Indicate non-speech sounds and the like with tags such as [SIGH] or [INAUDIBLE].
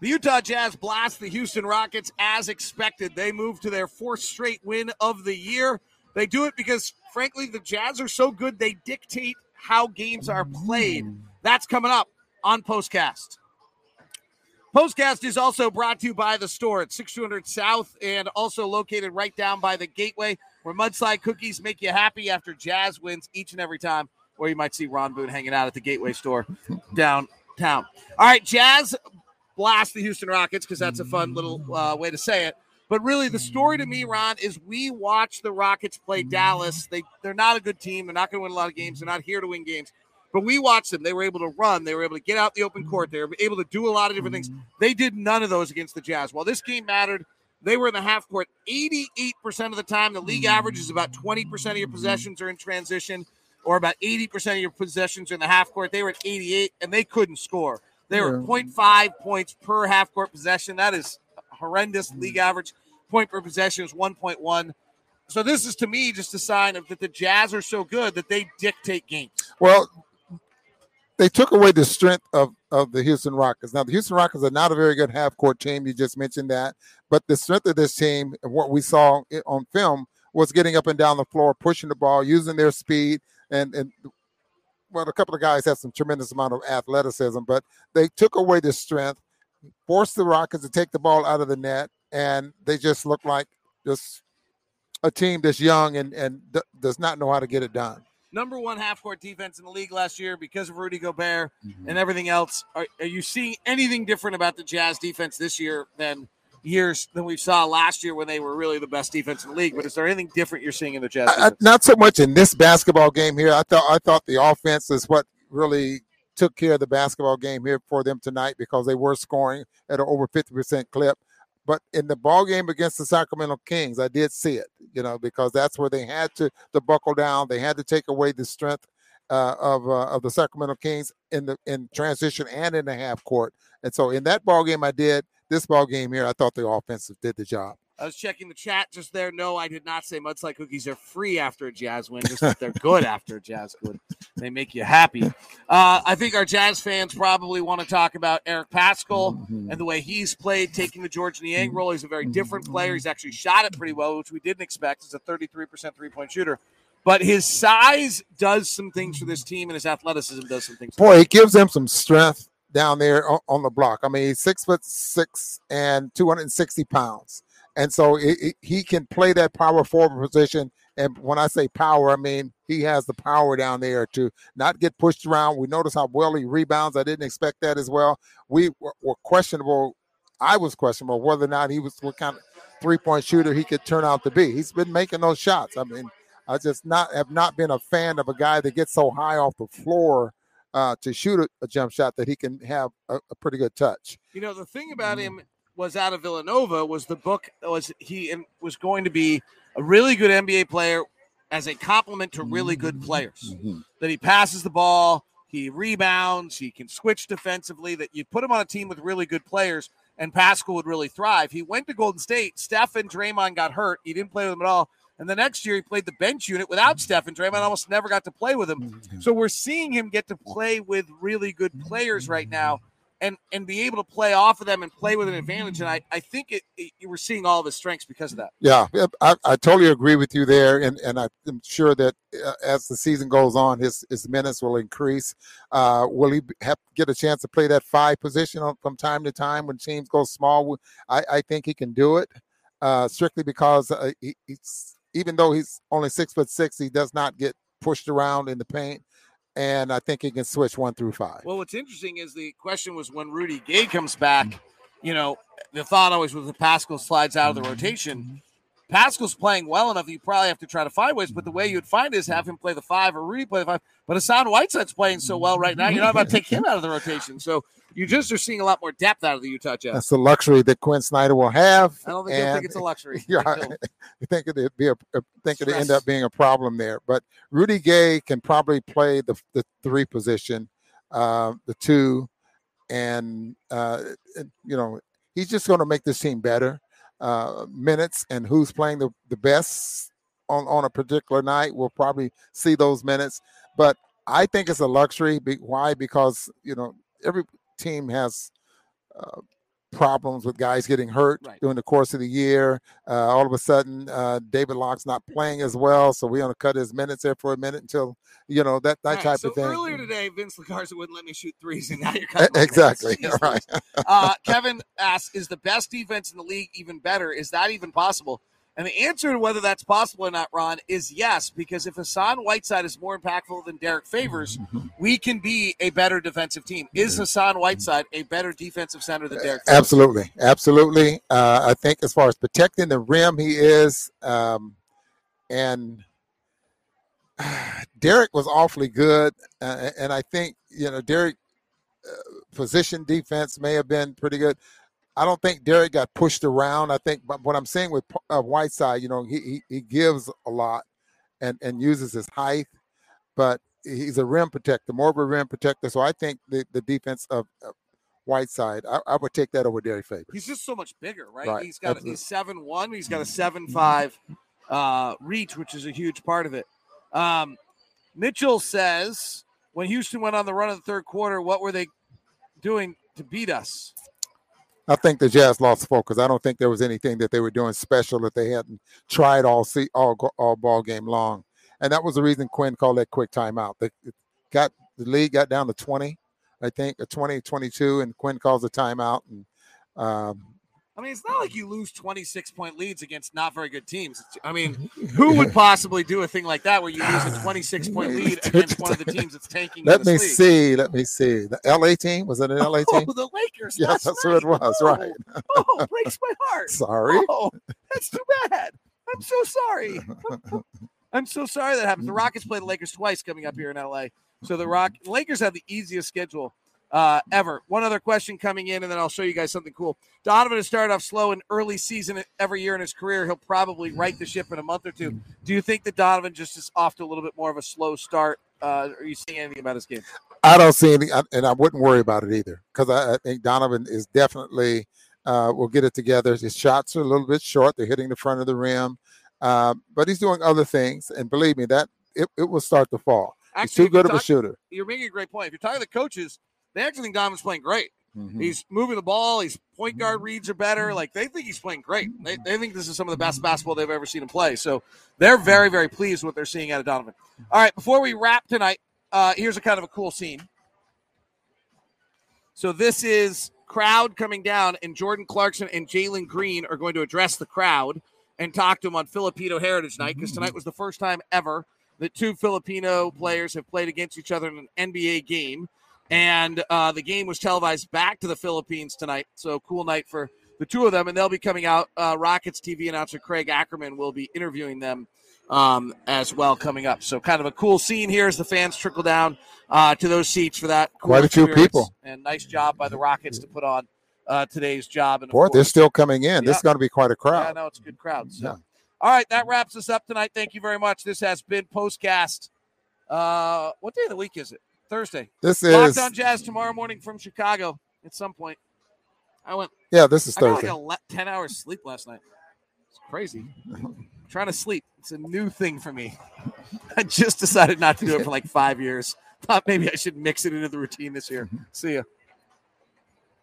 The Utah Jazz blast the Houston Rockets as expected. They move to their fourth straight win of the year. They do it because, frankly, the Jazz are so good they dictate how games are played. That's coming up on Postcast. Postcast is also brought to you by the store at 6200 South and also located right down by the Gateway, where mudslide cookies make you happy after Jazz wins each and every time. Or you might see Ron Boone hanging out at the Gateway store downtown. All right, Jazz blast the Houston Rockets because that's a fun little uh, way to say it. But really, the story to me, Ron, is we watch the Rockets play Dallas. They they're not a good team. They're not going to win a lot of games. They're not here to win games. But we watched them. They were able to run. They were able to get out the open court. They were able to do a lot of different things. They did none of those against the Jazz. While this game mattered, they were in the half court 88% of the time. The league average is about 20% of your possessions are in transition, or about 80% of your possessions are in the half court. They were at 88, and they couldn't score. They were 0.5 points per half court possession. That is horrendous. Mm. League average point per possession is 1.1. So this is to me just a sign of that the Jazz are so good that they dictate games. Well, they took away the strength of, of the Houston Rockets. Now, the Houston Rockets are not a very good half court team. You just mentioned that. But the strength of this team, and what we saw on film, was getting up and down the floor, pushing the ball, using their speed. And, and well, a couple of guys had some tremendous amount of athleticism, but they took away the strength, forced the Rockets to take the ball out of the net, and they just look like just a team that's young and, and d- does not know how to get it done number one half court defense in the league last year because of Rudy Gobert mm-hmm. and everything else. Are, are, you seeing anything different about the Jazz defense this year than years than we saw last year when they were really the best defense in the league? But is there anything different you're seeing in the Jazz? I, not so much in this basketball game here. I thought I thought the offense is what really took care of the basketball game here for them tonight because they were scoring at an over 50% clip. But in the ball game against the Sacramento Kings, I did see it, you know, because that's where they had to to buckle down. They had to take away the strength uh, of uh, of the Sacramento Kings in the in transition and in the half court. And so in that ball game, I did. This ball game here, I thought the offensive did the job. I was checking the chat just there. No, I did not say mudslide cookies are free after a Jazz win. Just that they're [LAUGHS] good after a Jazz win. They make you happy. Uh, I think our Jazz fans probably want to talk about Eric Paschall mm-hmm. and the way he's played, taking the Georges Niang role. He's a very different player. He's actually shot it pretty well, which we didn't expect. He's a 33% three point shooter. But his size does some things for this team, and his athleticism does some things. Boy, it gives them some strength down there on, the block. I mean, he's six foot six and 260 pounds and so it, it, he can play that power forward position. And when I say power, I mean he has the power down there to not get pushed around. We notice how well he rebounds. I didn't expect that as well. We were, were questionable. I was questionable whether or not he was what kind of three point shooter he could turn out to be. He's been making those shots. I mean, I just not have not been a fan of a guy that gets so high off the floor uh, to shoot a, a, jump shot that he can have a, a, pretty good touch. You know, the thing about him was out of Villanova was the book was he was going to be a really good NBA player as a complement to really good players. Mm-hmm. That he passes the ball, he rebounds, he can switch defensively. That you put him on a team with really good players, and Paschall would really thrive. He went to Golden State. Steph and Draymond got hurt. He didn't play with them at all. And the next year, he played the bench unit without Steph, and Draymond almost never got to play with him. So we're seeing him get to play with really good players right now and and be able to play off of them and play with an advantage. And I, I think it, it you were seeing all of his strengths because of that. Yeah, I, I totally agree with you there, and and I'm sure that uh, as the season goes on, his his minutes will increase. Uh, will he have get a chance to play that five position from time to time when teams go small? I, I think he can do it uh, strictly because uh, he, he's even though he's only six foot six, he does not get pushed around in the paint and I think he can switch one through five. Well, what's interesting is the question was when Rudy Gay comes back, you know, the thought always was the Paschall slides out of the mm-hmm. rotation. Paschall's playing well enough. You probably have to try to find ways, but the way you'd find is have him play the five or Rudy play the five. But Hassan Whiteside's playing so well right now, you're not about to take him out of the rotation. So you just are seeing a lot more depth out of the Utah Jazz. That's the luxury that Quin Snyder will have. I don't think, and, think it's a luxury. [LAUGHS] Yeah, I [LAUGHS] think it'd be a, I think it'd end up being a problem there. But Rudy Gay can probably play the the three position, uh, the two, and uh, you know he's just going to make this team better. Uh, minutes and who's playing the, the best on, on a particular night. We'll probably see those minutes. But I think it's a luxury. Why? Because, you know, every team has uh, problems with guys getting hurt Right. during the course of the year. Uh, all of a sudden, uh, David Locke's not playing as well, so we're going to cut his minutes there for a minute until you know that that All right, type so of thing. earlier today, Vince Lagarza wouldn't let me shoot threes, and now you're cutting exactly [LAUGHS] right. uh, Kevin asks, "Is the best defense in the league even better? Is that even possible?" And the answer to whether that's possible or not, Ron, is yes. Because if Hassan Whiteside is more impactful than Derrick Favors, we can be a better defensive team. Is Hassan Whiteside a better defensive center than Derrick? Favors? Absolutely, absolutely. Uh, I think as far as protecting the rim, he is, um, and [SIGHS] Derrick was awfully good, uh, and I think you know Derrick uh, position defense may have been pretty good. I don't think Derrick got pushed around. I think, but what I'm saying with uh, Whiteside, you know, he, he he gives a lot and and uses his height, but he's a rim protector, more of a rim protector. So I think the the defense of, of Whiteside, I, I would take that over Derrick Favors. He's just so much bigger, right? Right, He's got absolutely. he's seven one. He's got a seven five uh, reach, which is a huge part of it. Um, Mitchell says when Houston went on the run in the third quarter, what were they doing to beat us? I think the Jazz lost focus. I don't think there was anything that they were doing special that they hadn't tried all see all all ball game long, and that was the reason Quin called that quick timeout. They got the league got down to twenty, I think, or 20, 22, and Quin calls a timeout. And um, I mean, it's not like you lose twenty six point leads against not very good teams. I mean, [LAUGHS] who would possibly do a thing like that where you lose a twenty six [SIGHS] point lead [LAUGHS] against one of the teams that's tanking? let me league? see, let me see. The LA team was it an LA [LAUGHS] oh, team? Oh, the Lakers. yes, that's who it was. Oh, Right. Oh, breaks my heart. Sorry. Oh, that's too bad. I'm so sorry. I'm so sorry that happened. The Rockets play the Lakers twice coming up here in LA. So the Rock Lakers have the easiest schedule uh, ever. One other question coming in, and then I'll show you guys something cool. Donovan has started off slow in early season every year in his career. He'll probably right the ship in a month or two. Do you think that Donovan just is off to a little bit more of a slow start? Uh, are you seeing anything about his game? I don't see any, and I wouldn't worry about it either because I, I think Donovan is definitely uh, will get it together. His shots are a little bit short; they're hitting the front of the rim, uh, but he's doing other things. And believe me, that it, it will start to fall. He's too good if of a shooter. You're making a great point. If you're talking to the coaches, they actually think Donovan's playing great. Mhm. He's moving the ball. He's point mm-hmm. guard reads are better. Like they think he's playing great. They, mm-hmm. they think this is some of the best mm-hmm. basketball they've ever seen him play. So they're very very pleased with what they're seeing out of Donovan. All right, before we wrap tonight, uh, here's a kind of a cool scene. So this is crowd coming down, and Jordan Clarkson and Jalen Green are going to address the crowd and talk to them on Filipino Heritage Night because tonight was the first time ever that two Filipino players have played against each other in an NBA game and uh, the game was televised back to the Philippines tonight. So cool night for the two of them, and they'll be coming out. Uh, Rockets TV announcer Craig Ackerman will be interviewing them um, as well coming up. So kind of a cool scene here as the fans trickle down uh, to those seats for that. Cool Quite a few people. and nice job by the Rockets to put on uh, today's job. And Boy, they're still coming in. This is going to be quite a crowd. yeah, no, it's a good crowd. So. Yeah. All right, that wraps us up tonight. Thank you very much. This has been Postcast. Uh, what day of the week is it? Thursday. This is Locked on Jazz tomorrow morning from Chicago at some point. I went. yeah. This is I got like Thursday. a ten hours sleep last night. It's crazy. [LAUGHS] trying to sleep. It's a new thing for me. I just decided not to do it for like five years. Thought maybe I should mix it into the routine this year. [LAUGHS] See ya.